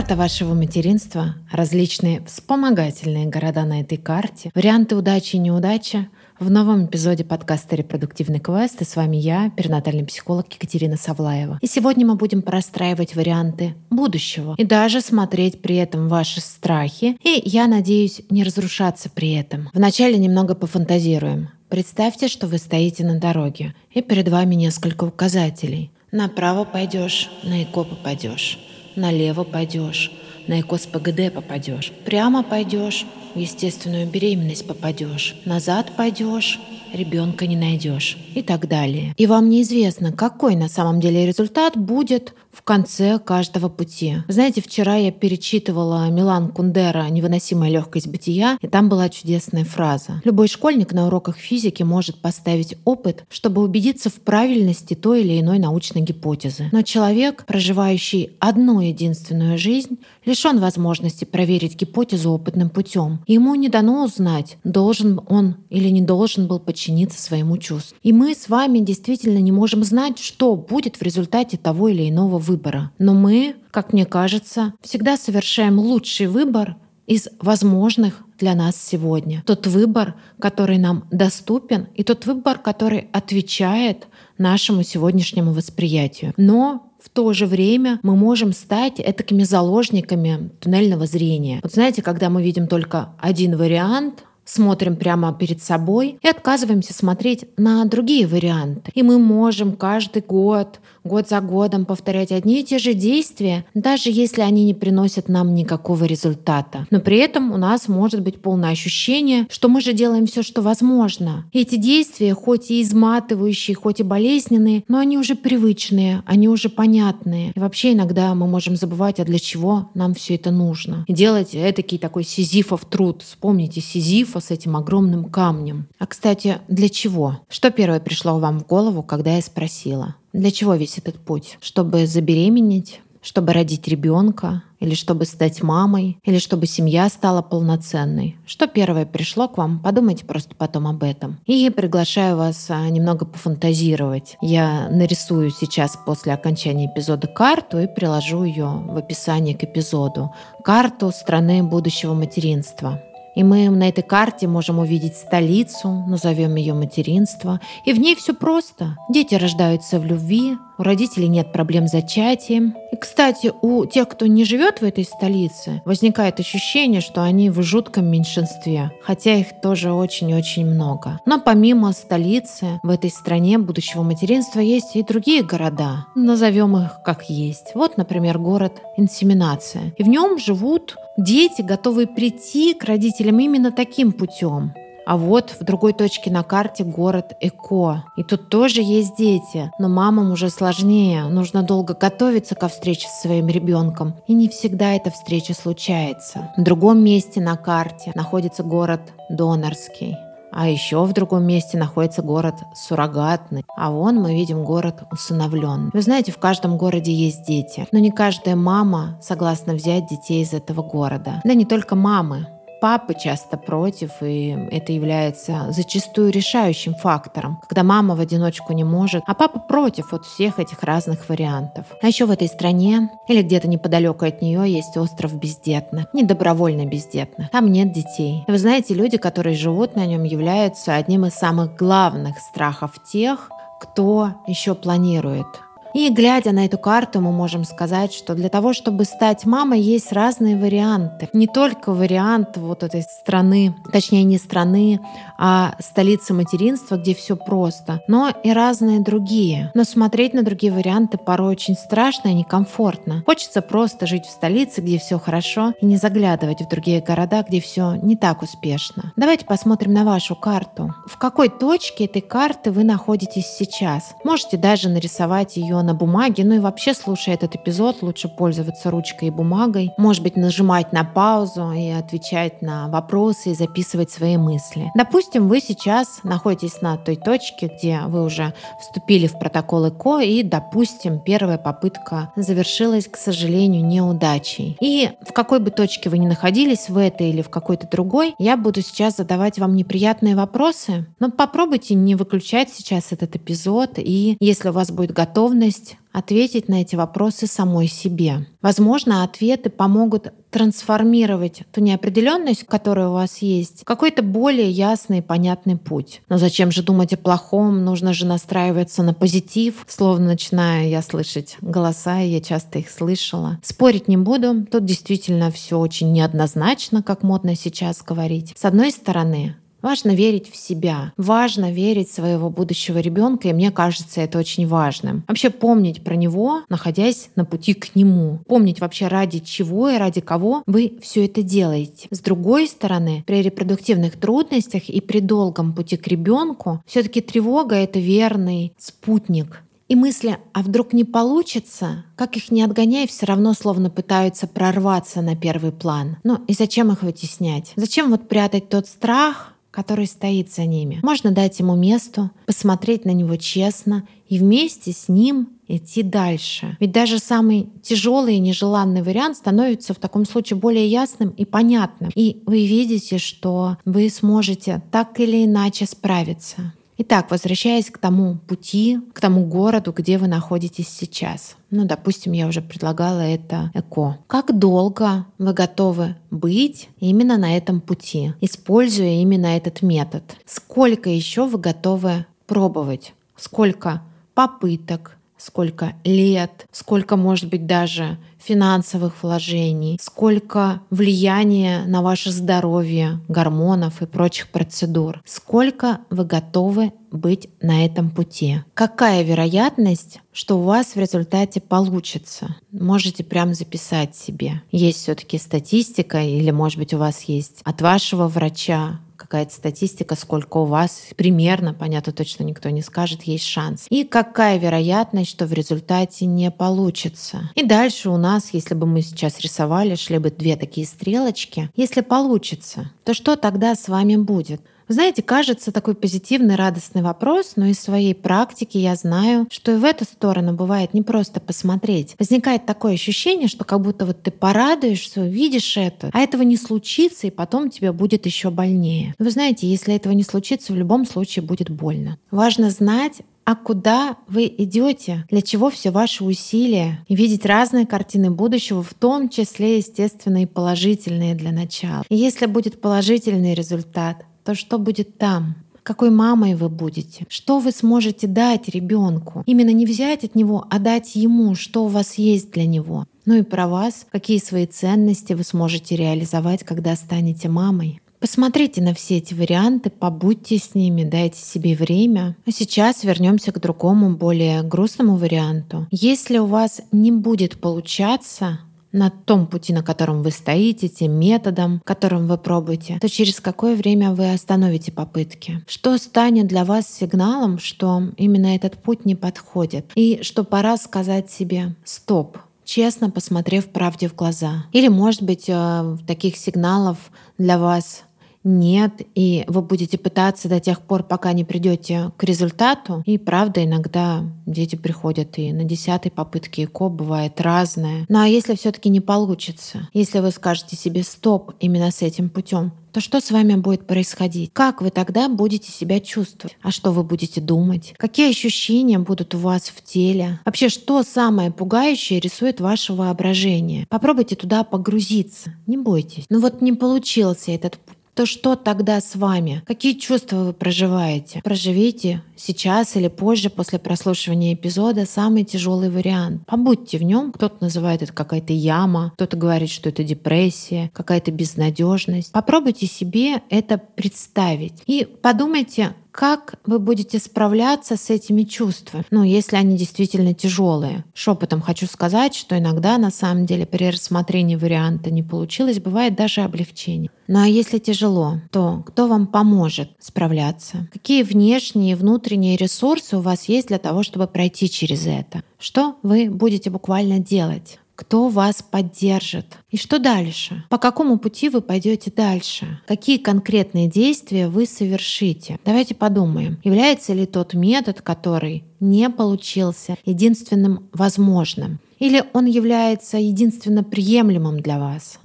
Карта вашего материнства, различные вспомогательные города на этой карте, варианты удачи и неудачи в новом эпизоде подкаста «Репродуктивный квест». И с вами я, перинатальный психолог Екатерина Савлаева. И сегодня мы будем простраивать варианты будущего и даже смотреть при этом ваши страхи. И, я надеюсь, не разрушаться при этом. Вначале немного пофантазируем. Представьте, что вы стоите на дороге, и перед вами несколько указателей. Направо пойдешь, на ИКО попадешь. Налево пойдешь, на ЭКОС ПГД попадешь. Прямо пойдешь, в естественную беременность попадешь. Назад пойдешь, ребенка не найдешь и так далее. И вам неизвестно, какой на самом деле результат будет в конце каждого пути. Знаете, вчера я перечитывала Милан Кундера «Невыносимая легкость бытия», и там была чудесная фраза. Любой школьник на уроках физики может поставить опыт, чтобы убедиться в правильности той или иной научной гипотезы. Но человек, проживающий одну единственную жизнь, лишен возможности проверить гипотезу опытным путем. Ему не дано узнать, должен он или не должен был подчиниться своему чувству. И мы с вами действительно не можем знать, что будет в результате того или иного выбора. Но мы, как мне кажется, всегда совершаем лучший выбор из возможных для нас сегодня. Тот выбор, который нам доступен, и тот выбор, который отвечает нашему сегодняшнему восприятию. Но в то же время мы можем стать такими заложниками туннельного зрения. Вот знаете, когда мы видим только один вариант, смотрим прямо перед собой и отказываемся смотреть на другие варианты. И мы можем каждый год, год за годом повторять одни и те же действия, даже если они не приносят нам никакого результата. Но при этом у нас может быть полное ощущение, что мы же делаем все, что возможно. И эти действия, хоть и изматывающие, хоть и болезненные, но они уже привычные, они уже понятные. И вообще иногда мы можем забывать, а для чего нам все это нужно. И делать этакий такой сизифов труд. Вспомните Сизифа, с этим огромным камнем. А, кстати, для чего? Что первое пришло вам в голову, когда я спросила? Для чего весь этот путь? Чтобы забеременеть? Чтобы родить ребенка? Или чтобы стать мамой? Или чтобы семья стала полноценной? Что первое пришло к вам? Подумайте просто потом об этом. И я приглашаю вас а, немного пофантазировать. Я нарисую сейчас после окончания эпизода карту и приложу ее в описании к эпизоду. Карту страны будущего материнства. И мы на этой карте можем увидеть столицу, назовем ее материнство. И в ней все просто. Дети рождаются в любви, у родителей нет проблем с зачатием. И, кстати, у тех, кто не живет в этой столице, возникает ощущение, что они в жутком меньшинстве, хотя их тоже очень-очень много. Но помимо столицы, в этой стране будущего материнства есть и другие города. Назовем их как есть. Вот, например, город Инсеминация. И в нем живут дети, готовые прийти к родителям именно таким путем. А вот в другой точке на карте город Эко. И тут тоже есть дети, но мамам уже сложнее. Нужно долго готовиться ко встрече с своим ребенком. И не всегда эта встреча случается. В другом месте на карте находится город Донорский. А еще в другом месте находится город суррогатный. А вон мы видим город усыновленный. Вы знаете, в каждом городе есть дети. Но не каждая мама согласна взять детей из этого города. Да не только мамы. Папы часто против, и это является зачастую решающим фактором, когда мама в одиночку не может, а папа против от всех этих разных вариантов. А еще в этой стране или где-то неподалеку от нее есть остров бездетных, недобровольно бездетных. Там нет детей. И вы знаете, люди, которые живут на нем, являются одним из самых главных страхов тех, кто еще планирует и глядя на эту карту, мы можем сказать, что для того, чтобы стать мамой, есть разные варианты. Не только вариант вот этой страны, точнее не страны, а столицы материнства, где все просто, но и разные другие. Но смотреть на другие варианты порой очень страшно и некомфортно. Хочется просто жить в столице, где все хорошо, и не заглядывать в другие города, где все не так успешно. Давайте посмотрим на вашу карту. В какой точке этой карты вы находитесь сейчас? Можете даже нарисовать ее на бумаге. Ну и вообще, слушая этот эпизод, лучше пользоваться ручкой и бумагой. Может быть, нажимать на паузу и отвечать на вопросы и записывать свои мысли. Допустим, вы сейчас находитесь на той точке, где вы уже вступили в протокол ЭКО, и, допустим, первая попытка завершилась, к сожалению, неудачей. И в какой бы точке вы ни находились, в этой или в какой-то другой, я буду сейчас задавать вам неприятные вопросы, но попробуйте не выключать сейчас этот эпизод, и если у вас будет готовность, возможность ответить на эти вопросы самой себе. Возможно, ответы помогут трансформировать ту неопределенность, которая у вас есть, в какой-то более ясный и понятный путь. Но зачем же думать о плохом? Нужно же настраиваться на позитив. Словно начинаю я слышать голоса, и я часто их слышала. Спорить не буду. Тут действительно все очень неоднозначно, как модно сейчас говорить. С одной стороны, Важно верить в себя, важно верить в своего будущего ребенка, и мне кажется это очень важным. Вообще помнить про него, находясь на пути к нему. Помнить вообще ради чего и ради кого вы все это делаете. С другой стороны, при репродуктивных трудностях и при долгом пути к ребенку, все-таки тревога это верный спутник, и мысли, а вдруг не получится, как их не отгоняй, все равно словно пытаются прорваться на первый план. Ну и зачем их вытеснять? Зачем вот прятать тот страх, который стоит за ними. Можно дать ему месту, посмотреть на него честно и вместе с ним идти дальше. Ведь даже самый тяжелый и нежеланный вариант становится в таком случае более ясным и понятным. И вы видите, что вы сможете так или иначе справиться. Итак, возвращаясь к тому пути, к тому городу, где вы находитесь сейчас. Ну, допустим, я уже предлагала это ЭКО. Как долго вы готовы быть именно на этом пути, используя именно этот метод? Сколько еще вы готовы пробовать? Сколько попыток, сколько лет, сколько, может быть, даже финансовых вложений, сколько влияния на ваше здоровье, гормонов и прочих процедур, сколько вы готовы быть на этом пути. Какая вероятность, что у вас в результате получится? Можете прям записать себе. Есть все-таки статистика или, может быть, у вас есть от вашего врача какая-то статистика, сколько у вас примерно, понятно, точно никто не скажет, есть шанс. И какая вероятность, что в результате не получится. И дальше у нас, если бы мы сейчас рисовали, шли бы две такие стрелочки. Если получится, то что тогда с вами будет? Знаете, кажется такой позитивный, радостный вопрос, но из своей практики я знаю, что и в эту сторону бывает не просто посмотреть. Возникает такое ощущение, что как будто вот ты порадуешься, увидишь это, а этого не случится, и потом тебе будет еще больнее. Вы знаете, если этого не случится, в любом случае будет больно. Важно знать, а куда вы идете, для чего все ваши усилия, и видеть разные картины будущего, в том числе, естественно, и положительные для начала. И если будет положительный результат, то что будет там? Какой мамой вы будете? Что вы сможете дать ребенку? Именно не взять от него, а дать ему, что у вас есть для него. Ну и про вас, какие свои ценности вы сможете реализовать, когда станете мамой. Посмотрите на все эти варианты, побудьте с ними, дайте себе время. А сейчас вернемся к другому, более грустному варианту. Если у вас не будет получаться, на том пути, на котором вы стоите, тем методом, которым вы пробуете, то через какое время вы остановите попытки? Что станет для вас сигналом, что именно этот путь не подходит? И что пора сказать себе «стоп», честно посмотрев правде в глаза. Или, может быть, э, таких сигналов для вас нет, и вы будете пытаться до тех пор, пока не придете к результату. И правда, иногда дети приходят и на десятой попытке ЭКО бывает разное. Ну а если все-таки не получится, если вы скажете себе стоп именно с этим путем, то что с вами будет происходить? Как вы тогда будете себя чувствовать? А что вы будете думать? Какие ощущения будут у вас в теле? Вообще, что самое пугающее рисует ваше воображение? Попробуйте туда погрузиться. Не бойтесь. Ну вот не получился этот то что тогда с вами? Какие чувства вы проживаете? Проживите сейчас или позже после прослушивания эпизода самый тяжелый вариант. Побудьте в нем. Кто-то называет это какая-то яма, кто-то говорит, что это депрессия, какая-то безнадежность. Попробуйте себе это представить и подумайте, как вы будете справляться с этими чувствами, ну, если они действительно тяжелые. Шепотом хочу сказать, что иногда на самом деле при рассмотрении варианта не получилось, бывает даже облегчение. Ну а если тяжело, то кто вам поможет справляться? Какие внешние и внутренние ресурсы у вас есть для того, чтобы пройти через это? Что вы будете буквально делать? Кто вас поддержит. И что дальше? По какому пути вы пойдете дальше? Какие конкретные действия вы совершите? Давайте подумаем, является ли тот метод, который не получился, единственным возможным? Или он является единственно приемлемым для вас?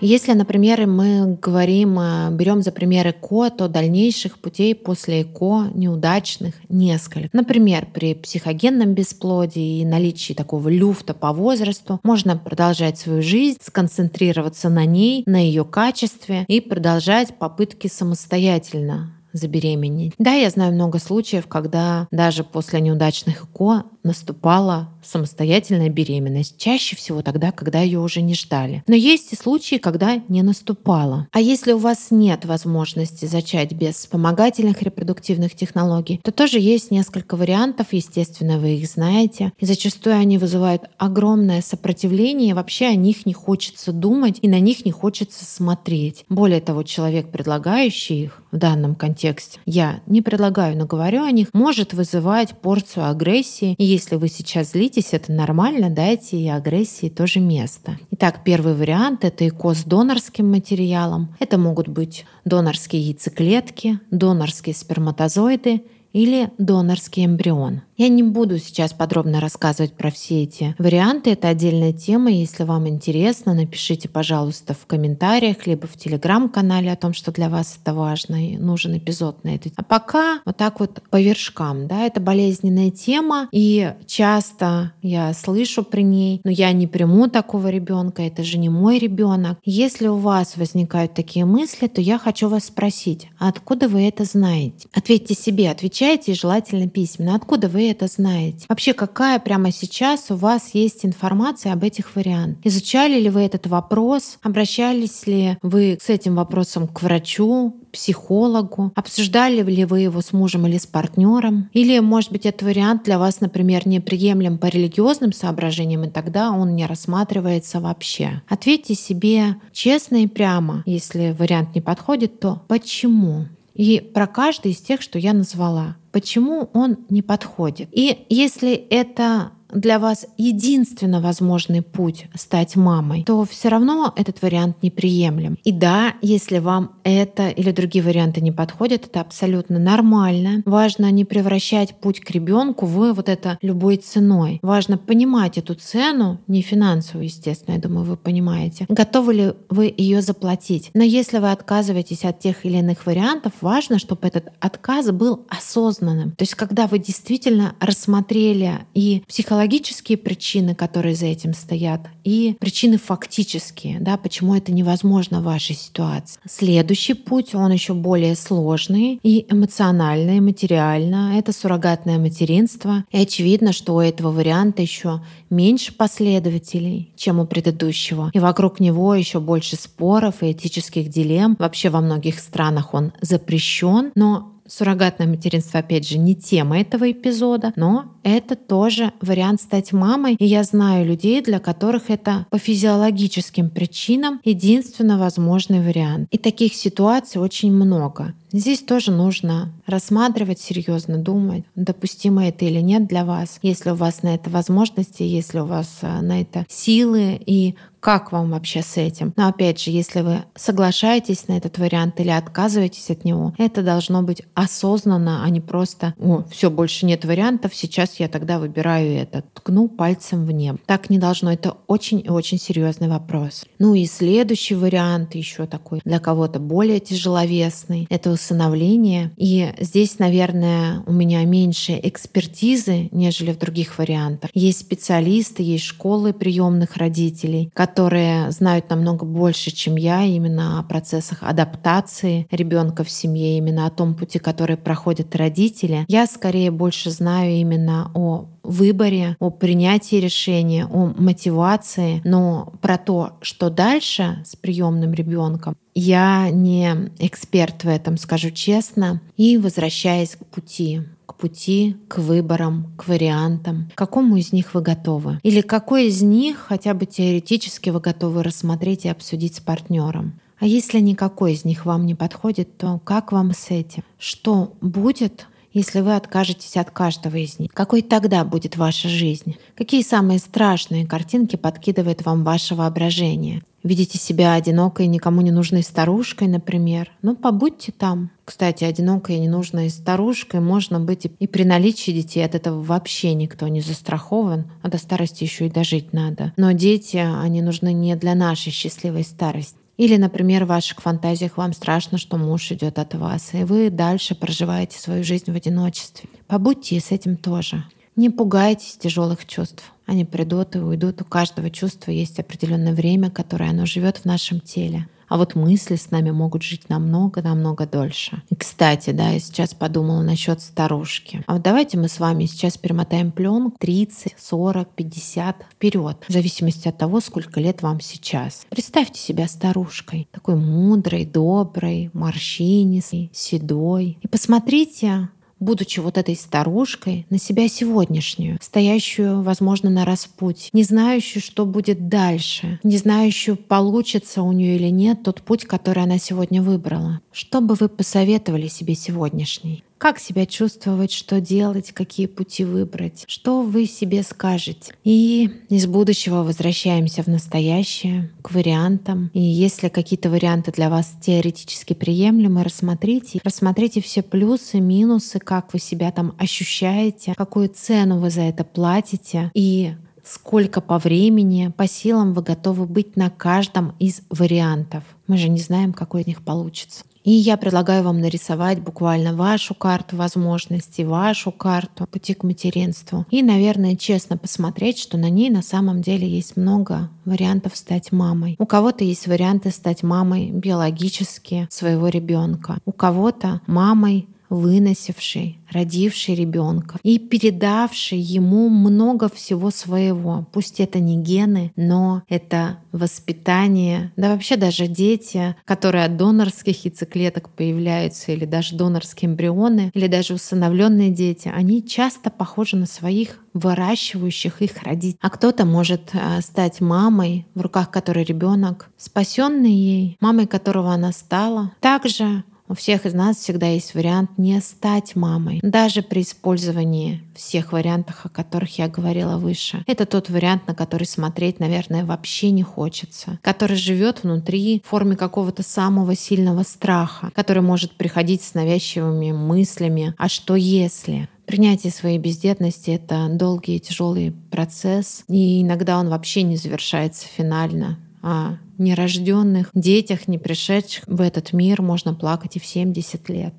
Если, например, мы говорим, э, берем за пример ЭКО, то дальнейших путей после ЭКО неудачных несколько. Например, при психогенном бесплодии и наличии такого люфта по возрасту можно продолжать свою жизнь, сконцентрироваться на ней, на ее качестве и продолжать попытки самостоятельно забеременеть. Да, я знаю много случаев, когда даже после неудачных ЭКО наступала самостоятельная беременность. Чаще всего тогда, когда ее уже не ждали. Но есть и случаи, когда не наступала. А если у вас нет возможности зачать без вспомогательных репродуктивных технологий, то тоже есть несколько вариантов, естественно, вы их знаете. И зачастую они вызывают огромное сопротивление, и вообще о них не хочется думать, и на них не хочется смотреть. Более того, человек, предлагающий их в данном контексте, я не предлагаю, но говорю о них, может вызывать порцию агрессии. И если вы сейчас злитесь, это нормально, дайте и агрессии тоже место. Итак, первый вариант — это ЭКО с донорским материалом. Это могут быть донорские яйцеклетки, донорские сперматозоиды или донорский эмбрион. Я не буду сейчас подробно рассказывать про все эти варианты. Это отдельная тема. Если вам интересно, напишите, пожалуйста, в комментариях, либо в телеграм-канале о том, что для вас это важно и нужен эпизод на это. А пока вот так вот по вершкам. Да, это болезненная тема, и часто я слышу при ней, но я не приму такого ребенка, это же не мой ребенок. Если у вас возникают такие мысли, то я хочу вас спросить, а откуда вы это знаете? Ответьте себе, отвечайте желательно письменно. Откуда вы это знаете? Вообще, какая прямо сейчас у вас есть информация об этих вариантах? Изучали ли вы этот вопрос? Обращались ли вы с этим вопросом к врачу, психологу? Обсуждали ли вы его с мужем или с партнером? Или, может быть, этот вариант для вас, например, неприемлем по религиозным соображениям, и тогда он не рассматривается вообще? Ответьте себе честно и прямо. Если вариант не подходит, то почему? И про каждый из тех, что я назвала почему он не подходит. И если это для вас единственно возможный путь стать мамой, то все равно этот вариант неприемлем. И да, если вам это или другие варианты не подходят, это абсолютно нормально. Важно не превращать путь к ребенку в вот это любой ценой. Важно понимать эту цену, не финансовую, естественно, я думаю, вы понимаете. Готовы ли вы ее заплатить? Но если вы отказываетесь от тех или иных вариантов, важно, чтобы этот отказ был осознанным. То есть, когда вы действительно рассмотрели и психологически психологические причины, которые за этим стоят, и причины фактические, да, почему это невозможно в вашей ситуации. Следующий путь, он еще более сложный и эмоционально, и материально. Это суррогатное материнство. И очевидно, что у этого варианта еще меньше последователей, чем у предыдущего. И вокруг него еще больше споров и этических дилемм. Вообще во многих странах он запрещен, но Суррогатное материнство, опять же, не тема этого эпизода, но это тоже вариант стать мамой. И я знаю людей, для которых это по физиологическим причинам единственно возможный вариант. И таких ситуаций очень много. Здесь тоже нужно рассматривать серьезно, думать, допустимо это или нет для вас. Если у вас на это возможности, если у вас э, на это силы и как вам вообще с этим? Но опять же, если вы соглашаетесь на этот вариант или отказываетесь от него, это должно быть осознанно, а не просто «О, все, больше нет вариантов, сейчас я тогда выбираю это». Ткну пальцем в небо. Так не должно. Это очень и очень серьезный вопрос. Ну и следующий вариант еще такой для кого-то более тяжеловесный. Это усыновление. И здесь, наверное, у меня меньше экспертизы, нежели в других вариантах. Есть специалисты, есть школы приемных родителей, которые знают намного больше, чем я, именно о процессах адаптации ребенка в семье, именно о том пути, который проходят родители. Я скорее больше знаю именно о выборе, о принятии решения, о мотивации, но про то, что дальше с приемным ребенком, я не эксперт в этом, скажу честно. И возвращаясь к пути, к пути, к выборам, к вариантам, к какому из них вы готовы? Или какой из них хотя бы теоретически вы готовы рассмотреть и обсудить с партнером? А если никакой из них вам не подходит, то как вам с этим? Что будет, если вы откажетесь от каждого из них? Какой тогда будет ваша жизнь? Какие самые страшные картинки подкидывает вам ваше воображение? Видите себя одинокой, никому не нужной старушкой, например. Ну, побудьте там. Кстати, одинокой и ненужной старушкой можно быть и при наличии детей. От этого вообще никто не застрахован. А до старости еще и дожить надо. Но дети, они нужны не для нашей счастливой старости. Или, например, в ваших фантазиях вам страшно, что муж идет от вас, и вы дальше проживаете свою жизнь в одиночестве. Побудьте с этим тоже. Не пугайтесь тяжелых чувств. Они придут и уйдут. У каждого чувства есть определенное время, которое оно живет в нашем теле. А вот мысли с нами могут жить намного-намного дольше. И, кстати, да, я сейчас подумала насчет старушки. А вот давайте мы с вами сейчас перемотаем пленку 30, 40, 50 вперед, в зависимости от того, сколько лет вам сейчас. Представьте себя старушкой, такой мудрой, доброй, морщинистой, седой. И посмотрите будучи вот этой старушкой, на себя сегодняшнюю, стоящую, возможно, на распуть, не знающую, что будет дальше, не знающую, получится у нее или нет тот путь, который она сегодня выбрала. Что бы вы посоветовали себе сегодняшней? Как себя чувствовать, что делать, какие пути выбрать, что вы себе скажете. И из будущего возвращаемся в настоящее, к вариантам. И если какие-то варианты для вас теоретически приемлемы, рассмотрите. Рассмотрите все плюсы, минусы, как вы себя там ощущаете, какую цену вы за это платите. И сколько по времени, по силам вы готовы быть на каждом из вариантов. Мы же не знаем, какой из них получится. И я предлагаю вам нарисовать буквально вашу карту возможностей, вашу карту пути к материнству. И, наверное, честно посмотреть, что на ней на самом деле есть много вариантов стать мамой. У кого-то есть варианты стать мамой биологически своего ребенка. У кого-то мамой выносивший, родивший ребенка и передавший ему много всего своего. Пусть это не гены, но это воспитание. Да вообще даже дети, которые от донорских яйцеклеток появляются, или даже донорские эмбрионы, или даже усыновленные дети, они часто похожи на своих выращивающих их родителей. А кто-то может э, стать мамой, в руках которой ребенок, спасенный ей, мамой которого она стала. Также у всех из нас всегда есть вариант не стать мамой, даже при использовании всех вариантов, о которых я говорила выше. Это тот вариант, на который смотреть, наверное, вообще не хочется, который живет внутри в форме какого-то самого сильного страха, который может приходить с навязчивыми мыслями «а что если?». Принятие своей бездетности — это долгий и тяжелый процесс, и иногда он вообще не завершается финально о нерожденных детях, не пришедших в этот мир, можно плакать и в 70 лет.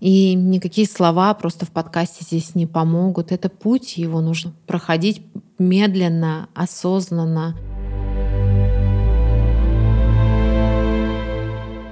И никакие слова просто в подкасте здесь не помогут. Это путь, его нужно проходить медленно, осознанно.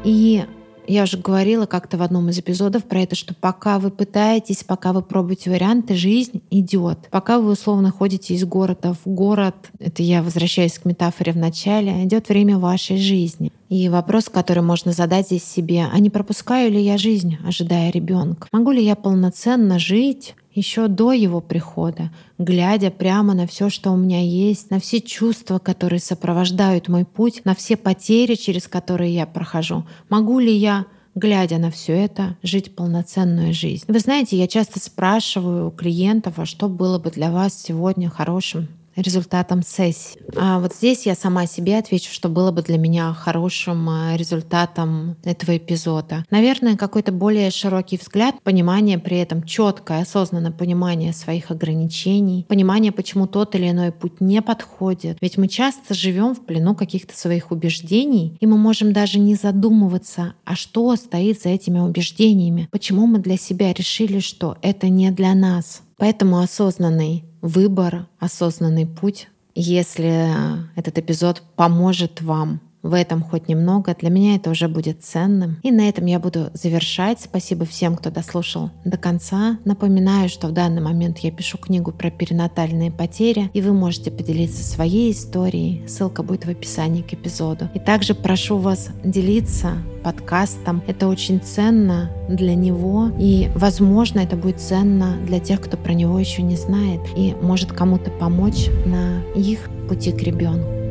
И я уже говорила как-то в одном из эпизодов про это, что пока вы пытаетесь, пока вы пробуете варианты, жизнь идет. Пока вы условно ходите из города в город, это я возвращаюсь к метафоре в начале, идет время вашей жизни. И вопрос, который можно задать здесь себе, а не пропускаю ли я жизнь, ожидая ребенка? Могу ли я полноценно жить, еще до его прихода, глядя прямо на все, что у меня есть, на все чувства, которые сопровождают мой путь, на все потери, через которые я прохожу. Могу ли я глядя на все это, жить полноценную жизнь. Вы знаете, я часто спрашиваю у клиентов, а что было бы для вас сегодня хорошим результатом сессии. А вот здесь я сама себе отвечу, что было бы для меня хорошим а, результатом этого эпизода. Наверное, какой-то более широкий взгляд, понимание при этом четкое, осознанное понимание своих ограничений, понимание, почему тот или иной путь не подходит. Ведь мы часто живем в плену каких-то своих убеждений, и мы можем даже не задумываться, а что стоит за этими убеждениями, почему мы для себя решили, что это не для нас. Поэтому осознанный выбор, осознанный путь. Если этот эпизод поможет вам в этом хоть немного, для меня это уже будет ценным. И на этом я буду завершать. Спасибо всем, кто дослушал до конца. Напоминаю, что в данный момент я пишу книгу про перинатальные потери, и вы можете поделиться своей историей. Ссылка будет в описании к эпизоду. И также прошу вас делиться подкастом. Это очень ценно для него, и, возможно, это будет ценно для тех, кто про него еще не знает, и может кому-то помочь на их пути к ребенку.